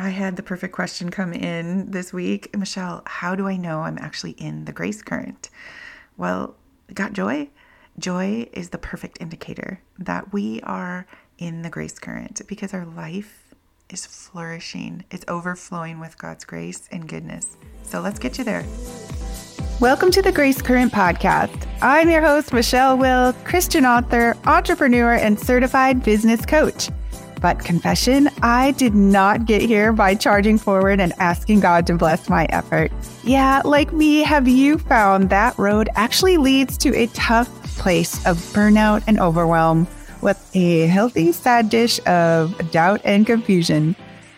I had the perfect question come in this week. Michelle, how do I know I'm actually in the grace current? Well, got joy? Joy is the perfect indicator that we are in the grace current because our life is flourishing, it's overflowing with God's grace and goodness. So let's get you there. Welcome to the Grace Current Podcast. I'm your host, Michelle Will, Christian author, entrepreneur, and certified business coach. But confession, I did not get here by charging forward and asking God to bless my effort. Yeah, like me, have you found that road actually leads to a tough place of burnout and overwhelm with a healthy side dish of doubt and confusion?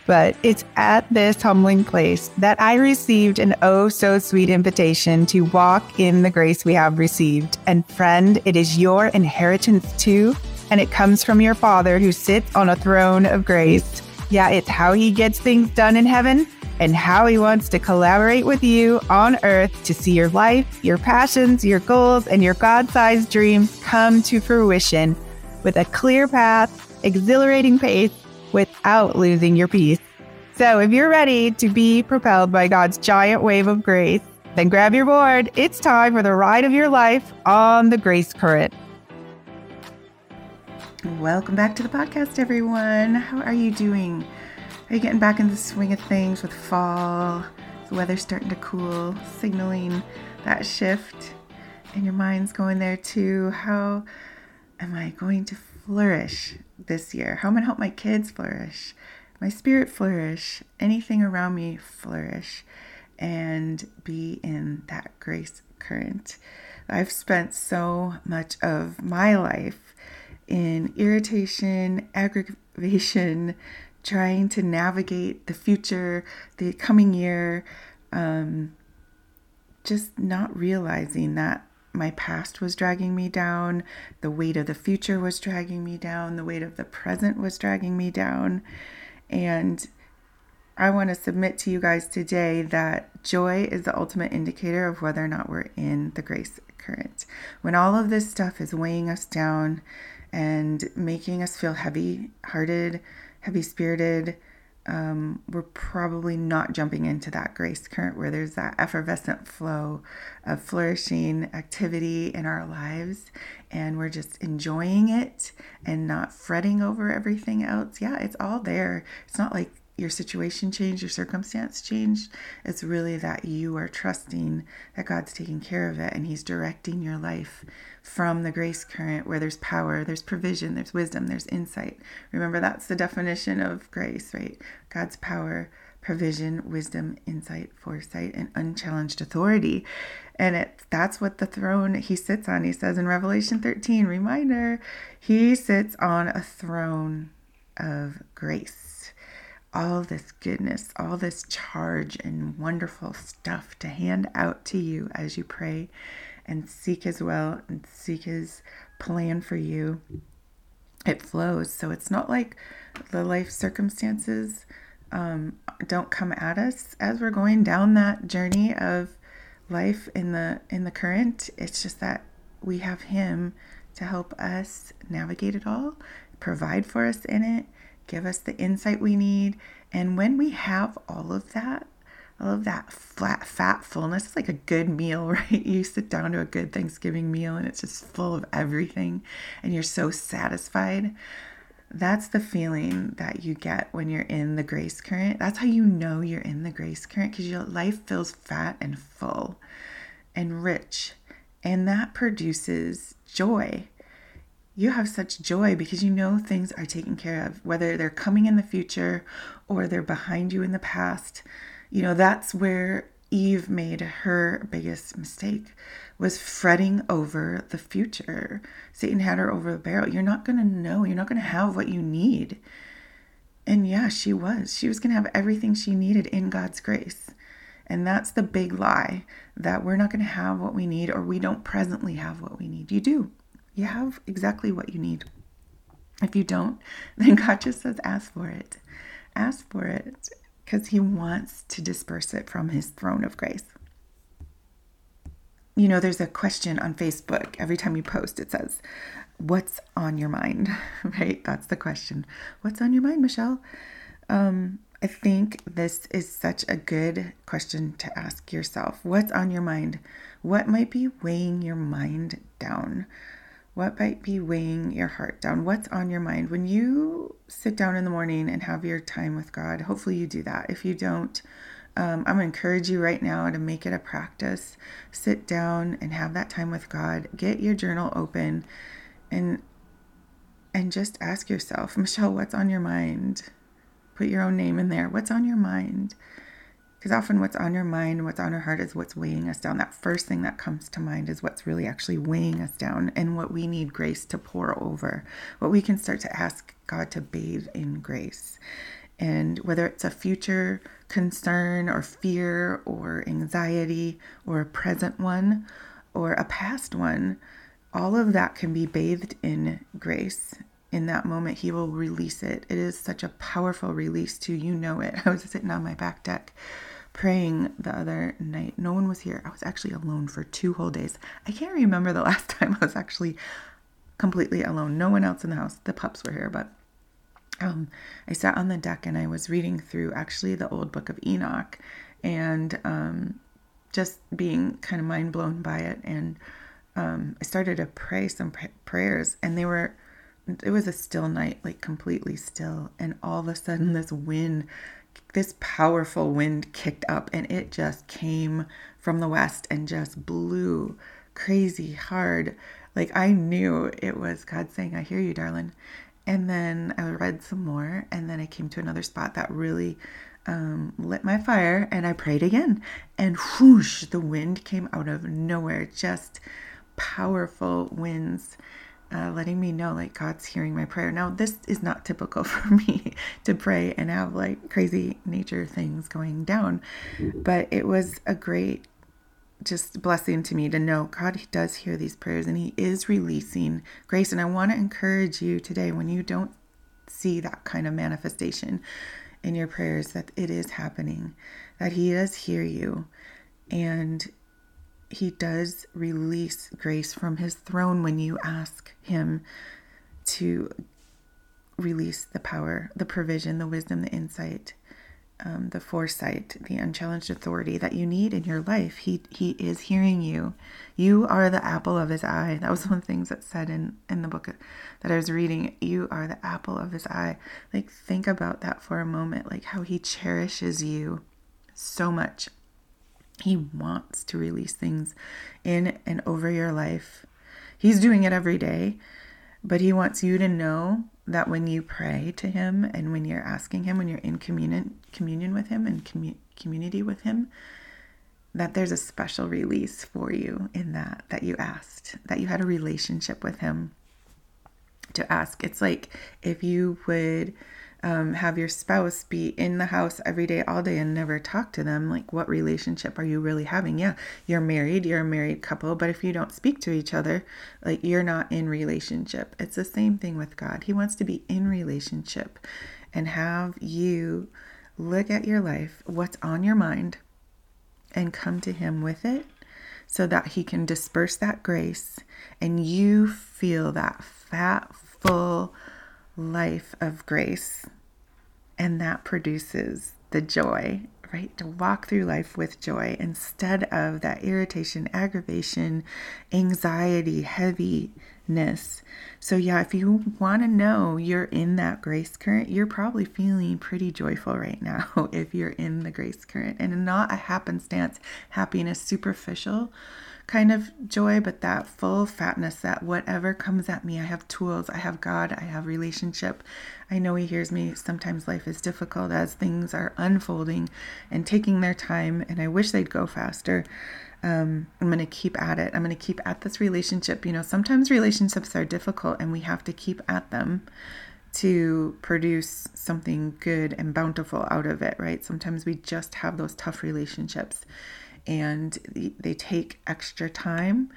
But it's at this humbling place that I received an oh so sweet invitation to walk in the grace we have received. And friend, it is your inheritance too and it comes from your Father who sits on a throne of grace. Yeah, it's how he gets things done in heaven and how he wants to collaborate with you on earth to see your life, your passions, your goals, and your God sized dreams come to fruition with a clear path, exhilarating pace, without losing your peace. So, if you're ready to be propelled by God's giant wave of grace, then grab your board. It's time for the ride of your life on the Grace Current. Welcome back to the podcast, everyone. How are you doing? Are you getting back in the swing of things with fall? The weather's starting to cool, signaling that shift, and your mind's going there too. How am I going to flourish this year? How am I going to help my kids flourish? My spirit flourish, anything around me flourish, and be in that grace current. I've spent so much of my life in irritation, aggravation, trying to navigate the future, the coming year, um, just not realizing that my past was dragging me down, the weight of the future was dragging me down, the weight of the present was dragging me down. And I want to submit to you guys today that joy is the ultimate indicator of whether or not we're in the grace current. When all of this stuff is weighing us down, and making us feel heavy hearted, heavy spirited, um, we're probably not jumping into that grace current where there's that effervescent flow of flourishing activity in our lives and we're just enjoying it and not fretting over everything else. Yeah, it's all there. It's not like your situation changed, your circumstance changed. It's really that you are trusting that God's taking care of it and He's directing your life from the grace current where there's power, there's provision, there's wisdom, there's insight. Remember, that's the definition of grace, right? God's power, provision, wisdom, insight, foresight, and unchallenged authority. And it that's what the throne he sits on. He says in Revelation 13, reminder, he sits on a throne of grace all this goodness, all this charge and wonderful stuff to hand out to you as you pray and seek His will and seek His plan for you. It flows. So it's not like the life circumstances um, don't come at us as we're going down that journey of life in the in the current. It's just that we have Him to help us navigate it all, provide for us in it, give us the insight we need. And when we have all of that, all of that flat fat fullness, it's like a good meal, right? You sit down to a good Thanksgiving meal and it's just full of everything and you're so satisfied. That's the feeling that you get when you're in the grace current. That's how you know you're in the grace current because your life feels fat and full and rich. And that produces joy you have such joy because you know things are taken care of, whether they're coming in the future or they're behind you in the past. You know, that's where Eve made her biggest mistake was fretting over the future. Satan had her over the barrel. You're not going to know. You're not going to have what you need. And yeah, she was. She was going to have everything she needed in God's grace. And that's the big lie that we're not going to have what we need or we don't presently have what we need. You do you have exactly what you need. If you don't, then God just says, ask for it. Ask for it because He wants to disperse it from His throne of grace. You know, there's a question on Facebook. Every time you post, it says, What's on your mind? Right? That's the question. What's on your mind, Michelle? Um, I think this is such a good question to ask yourself. What's on your mind? What might be weighing your mind down? What might be weighing your heart down? What's on your mind? When you sit down in the morning and have your time with God, hopefully you do that. If you don't, um, I'm going to encourage you right now to make it a practice. Sit down and have that time with God. Get your journal open and and just ask yourself, Michelle, what's on your mind? Put your own name in there. What's on your mind? Because often what's on your mind, what's on our heart is what's weighing us down. That first thing that comes to mind is what's really actually weighing us down and what we need grace to pour over. What we can start to ask God to bathe in grace. And whether it's a future concern or fear or anxiety or a present one or a past one, all of that can be bathed in grace in that moment he will release it it is such a powerful release to you know it i was sitting on my back deck praying the other night. No one was here. I was actually alone for two whole days. I can't remember the last time i was actually completely alone. No one else in the house. The pups were here but um, i sat on the deck and i was reading through actually the old book of enoch and um, just being kind of mind blown by it. And um, i started to pray some pr- prayers and they were it was a still night, like completely still. And all of a sudden, this wind, this powerful wind kicked up and it just came from the west and just blew crazy hard. Like I knew it was God saying, I hear you, darling. And then I read some more, and then I came to another spot that really um, lit my fire, and I prayed again. And whoosh, the wind came out of nowhere. Just powerful winds uh, letting me know like God's hearing my prayer. Now, this is not typical for me to pray and have like crazy nature things going down, but it was a great just blessing to me to know God does hear these prayers and He is releasing grace. And I want to encourage you today when you don't see that kind of manifestation in your prayers that it is happening, that He does hear you. And he does release grace from his throne when you ask him to release the power, the provision, the wisdom, the insight, um, the foresight, the unchallenged authority that you need in your life. He he is hearing you. You are the apple of his eye. That was one of the things that said in in the book that I was reading. You are the apple of his eye. Like think about that for a moment. Like how he cherishes you so much he wants to release things in and over your life. He's doing it every day, but he wants you to know that when you pray to him and when you're asking him, when you're in communion communion with him and commu- community with him, that there's a special release for you in that that you asked, that you had a relationship with him to ask. It's like if you would um, have your spouse be in the house every day, all day, and never talk to them, like what relationship are you really having? Yeah, you're married, you're a married couple, but if you don't speak to each other, like you're not in relationship. It's the same thing with God. He wants to be in relationship and have you look at your life, what's on your mind, and come to Him with it so that He can disperse that grace and you feel that fat, full, life of grace. And that produces the joy, right? To walk through life with joy instead of that irritation, aggravation, anxiety, heaviness. So, yeah, if you want to know you're in that grace current, you're probably feeling pretty joyful right now if you're in the grace current and not a happenstance happiness, superficial kind of joy, but that full fatness that whatever comes at me, I have tools, I have God, I have relationship. I know He hears me. Sometimes life is difficult as things are unfolding and taking their time, and I wish they'd go faster. Um, I'm going to keep at it. I'm going to keep at this relationship. You know, sometimes relationships are difficult and we have to keep at them to produce something good and bountiful out of it, right? Sometimes we just have those tough relationships and they take extra time,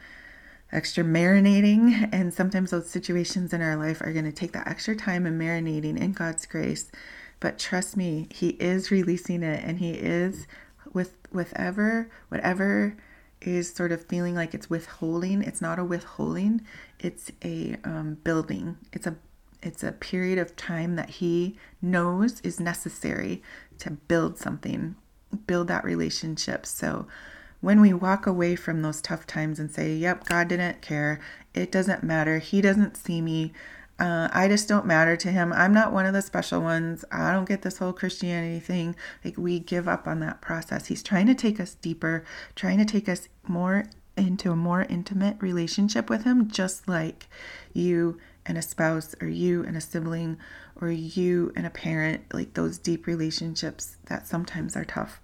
extra marinating. And sometimes those situations in our life are going to take that extra time and marinating in God's grace. But trust me, He is releasing it and He is with whatever, whatever is sort of feeling like it's withholding. It's not a withholding, it's a um, building. It's a it's a period of time that he knows is necessary to build something, build that relationship. So when we walk away from those tough times and say, Yep, God didn't care, it doesn't matter, He doesn't see me, uh, I just don't matter to Him, I'm not one of the special ones, I don't get this whole Christianity thing. Like we give up on that process. He's trying to take us deeper, trying to take us more into a more intimate relationship with Him, just like you and a spouse, or you and a sibling, or you and a parent, like those deep relationships that sometimes are tough.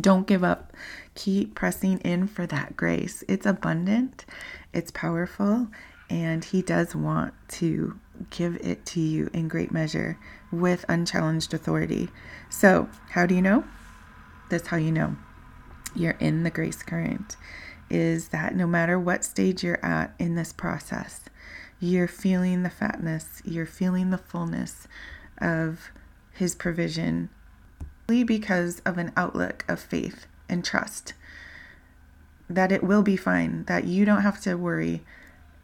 Don't give up. Keep pressing in for that grace. It's abundant, it's powerful, and He does want to give it to you in great measure with unchallenged authority. So, how do you know? That's how you know you're in the grace current. Is that no matter what stage you're at in this process, you're feeling the fatness, you're feeling the fullness of His provision because of an outlook of faith and trust that it will be fine, that you don't have to worry,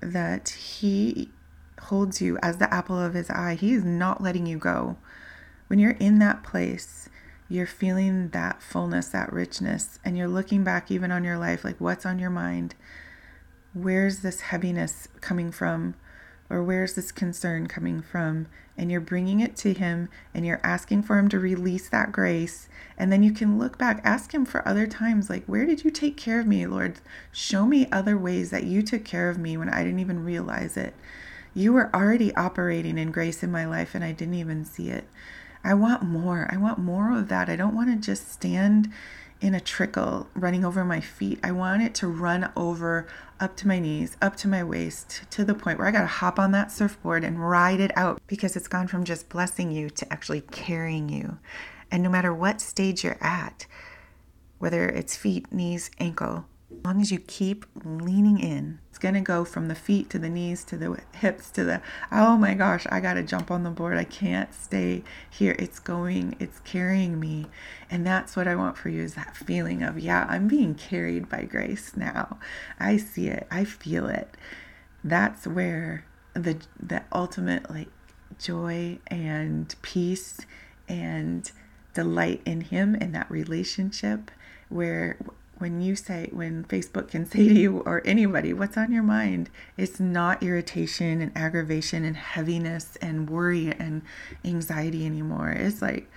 that He holds you as the apple of His eye. He is not letting you go. When you're in that place, you're feeling that fullness, that richness, and you're looking back even on your life like, what's on your mind? Where's this heaviness coming from? Or where's this concern coming from? And you're bringing it to Him and you're asking for Him to release that grace. And then you can look back, ask Him for other times, like, where did you take care of me, Lord? Show me other ways that you took care of me when I didn't even realize it. You were already operating in grace in my life and I didn't even see it. I want more. I want more of that. I don't want to just stand in a trickle running over my feet. I want it to run over up to my knees, up to my waist, to the point where I got to hop on that surfboard and ride it out because it's gone from just blessing you to actually carrying you. And no matter what stage you're at, whether it's feet, knees, ankle, as long as you keep leaning in, it's going to go from the feet to the knees to the hips to the, oh my gosh, I got to jump on the board. I can't stay here. It's going, it's carrying me. And that's what I want for you is that feeling of, yeah, I'm being carried by grace now. I see it, I feel it. That's where the the ultimate like joy and peace and delight in him in that relationship where when you say, when Facebook can say to you or anybody, what's on your mind? It's not irritation and aggravation and heaviness and worry and anxiety anymore. It's like,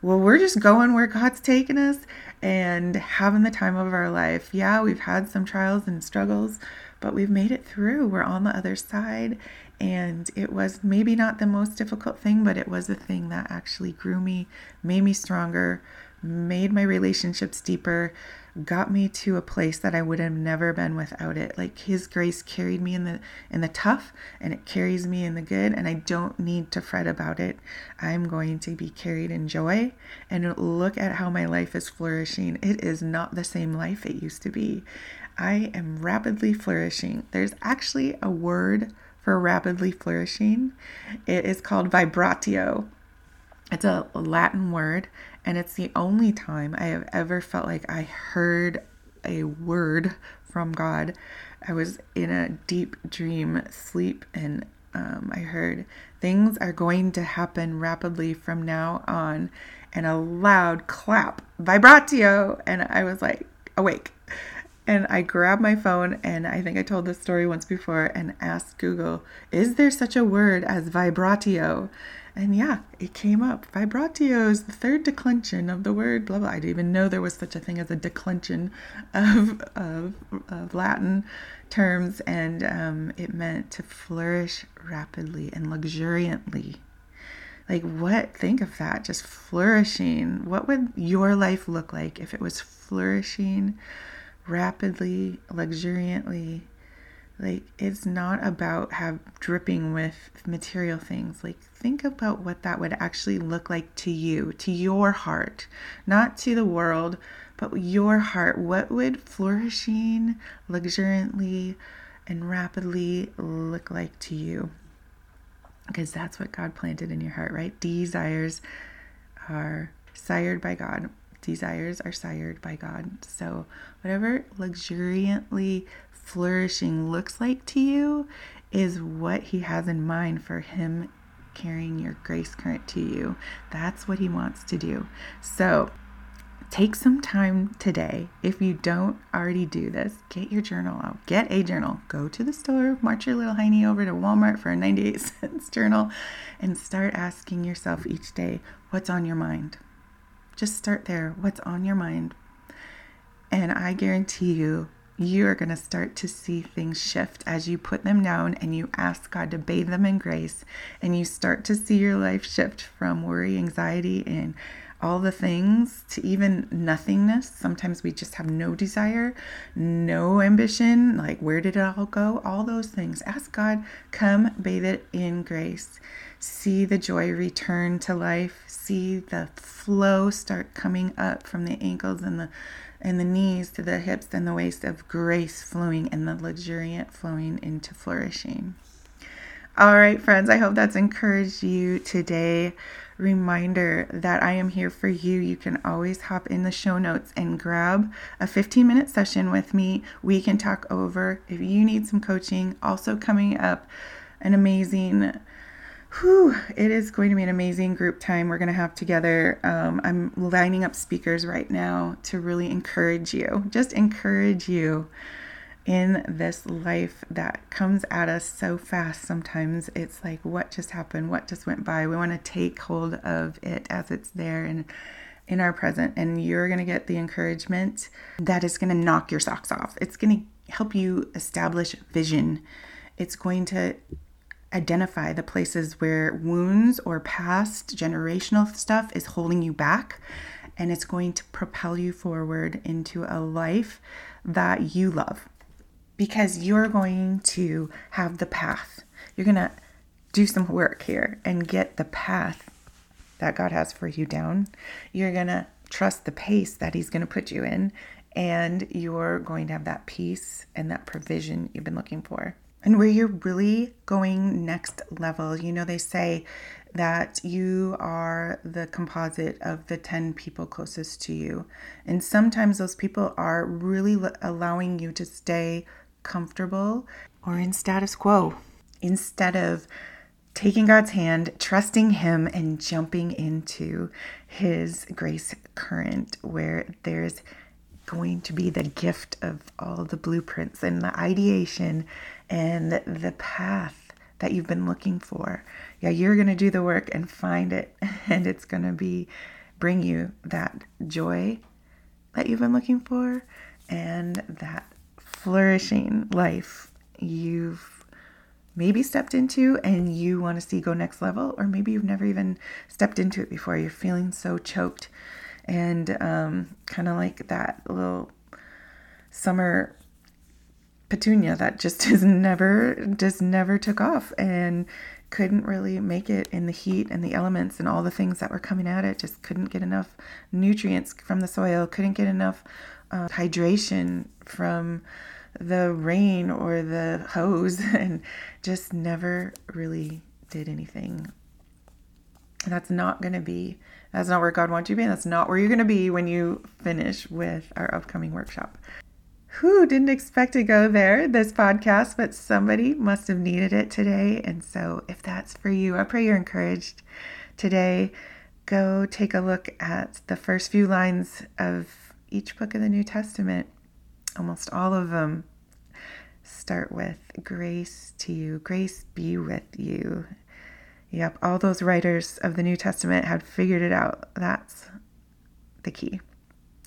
well, we're just going where God's taken us and having the time of our life. Yeah, we've had some trials and struggles, but we've made it through. We're on the other side. And it was maybe not the most difficult thing, but it was the thing that actually grew me, made me stronger, made my relationships deeper, got me to a place that I would have never been without it. Like his grace carried me in the in the tough and it carries me in the good and I don't need to fret about it. I'm going to be carried in joy and look at how my life is flourishing. It is not the same life it used to be. I am rapidly flourishing. There's actually a word for rapidly flourishing. It is called vibratio. It's a Latin word and it's the only time I have ever felt like I heard a word from God. I was in a deep dream sleep and um, I heard things are going to happen rapidly from now on and a loud clap, vibratio. And I was like, awake. And I grabbed my phone, and I think I told this story once before, and asked Google, Is there such a word as vibratio? And yeah, it came up. Vibratio is the third declension of the word, blah, blah. I didn't even know there was such a thing as a declension of, of, of Latin terms. And um, it meant to flourish rapidly and luxuriantly. Like, what? Think of that. Just flourishing. What would your life look like if it was flourishing rapidly, luxuriantly? Like, it's not about have dripping with material things. Like, think about what that would actually look like to you, to your heart, not to the world, but your heart. What would flourishing luxuriantly and rapidly look like to you? Because that's what God planted in your heart, right? Desires are sired by God. Desires are sired by God. So, whatever luxuriantly flourishing looks like to you is what He has in mind for Him carrying your grace current to you. That's what He wants to do. So, take some time today. If you don't already do this, get your journal out. Get a journal. Go to the store, march your little hiney over to Walmart for a 98 cents journal, and start asking yourself each day what's on your mind. Just start there. What's on your mind? And I guarantee you, you are going to start to see things shift as you put them down and you ask God to bathe them in grace. And you start to see your life shift from worry, anxiety, and all the things to even nothingness. Sometimes we just have no desire, no ambition. Like, where did it all go? All those things. Ask God, come bathe it in grace. See the joy return to life. See the flow start coming up from the ankles and the and the knees to the hips and the waist of grace flowing and the luxuriant flowing into flourishing. All right, friends, I hope that's encouraged you today. Reminder that I am here for you. You can always hop in the show notes and grab a 15 minute session with me. We can talk over if you need some coaching. Also, coming up, an amazing Whew, it is going to be an amazing group time we're going to have together. Um, I'm lining up speakers right now to really encourage you, just encourage you in this life that comes at us so fast. Sometimes it's like, what just happened? What just went by? We want to take hold of it as it's there and in our present, and you're going to get the encouragement that is going to knock your socks off. It's going to help you establish vision. It's going to identify the places where wounds or past generational stuff is holding you back. And it's going to propel you forward into a life that you love because you're going to have the path. You're going to do some work here and get the path that God has for you down. You're going to trust the pace that He's going to put you in, and you're going to have that peace and that provision you've been looking for and where you're really going next level. You know, they say that you are the composite of the 10 people closest to you. And sometimes those people are really allowing you to stay comfortable or in status quo instead of taking God's hand, trusting Him, and jumping into His grace current where there's going to be the gift of all the blueprints and the ideation and the path that you've been looking for. Yeah, you're going to do the work and find it and it's going to be bring you that joy that you've been looking for and that flourishing life you've maybe stepped into and you want to see go next level or maybe you've never even stepped into it before you're feeling so choked and um, kind of like that little summer petunia that just has never just never took off and couldn't really make it in the heat and the elements and all the things that were coming at it. Just couldn't get enough nutrients from the soil couldn't get enough uh, hydration from the rain or the hose and just never really did anything. And that's not going to be that's not where god wants you to be and that's not where you're going to be when you finish with our upcoming workshop who didn't expect to go there, this podcast, but somebody must have needed it today. And so, if that's for you, I pray you're encouraged today. Go take a look at the first few lines of each book of the New Testament. Almost all of them start with grace to you, grace be with you. Yep, all those writers of the New Testament had figured it out. That's the key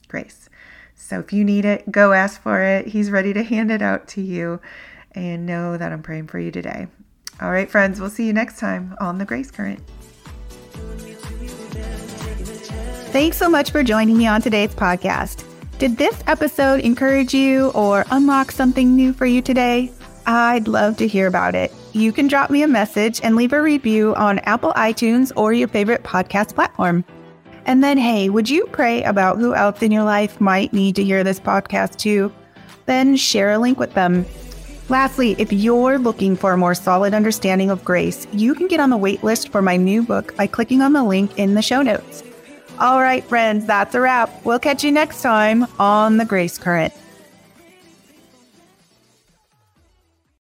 grace. So if you need it, go ask for it. He's ready to hand it out to you. And know that I'm praying for you today. All right, friends, we'll see you next time on the Grace Current. Thanks so much for joining me on today's podcast. Did this episode encourage you or unlock something new for you today? I'd love to hear about it. You can drop me a message and leave a review on Apple iTunes or your favorite podcast platform. And then, hey, would you pray about who else in your life might need to hear this podcast too? Then share a link with them. Lastly, if you're looking for a more solid understanding of grace, you can get on the waitlist for my new book by clicking on the link in the show notes. All right, friends, that's a wrap. We'll catch you next time on The Grace Current.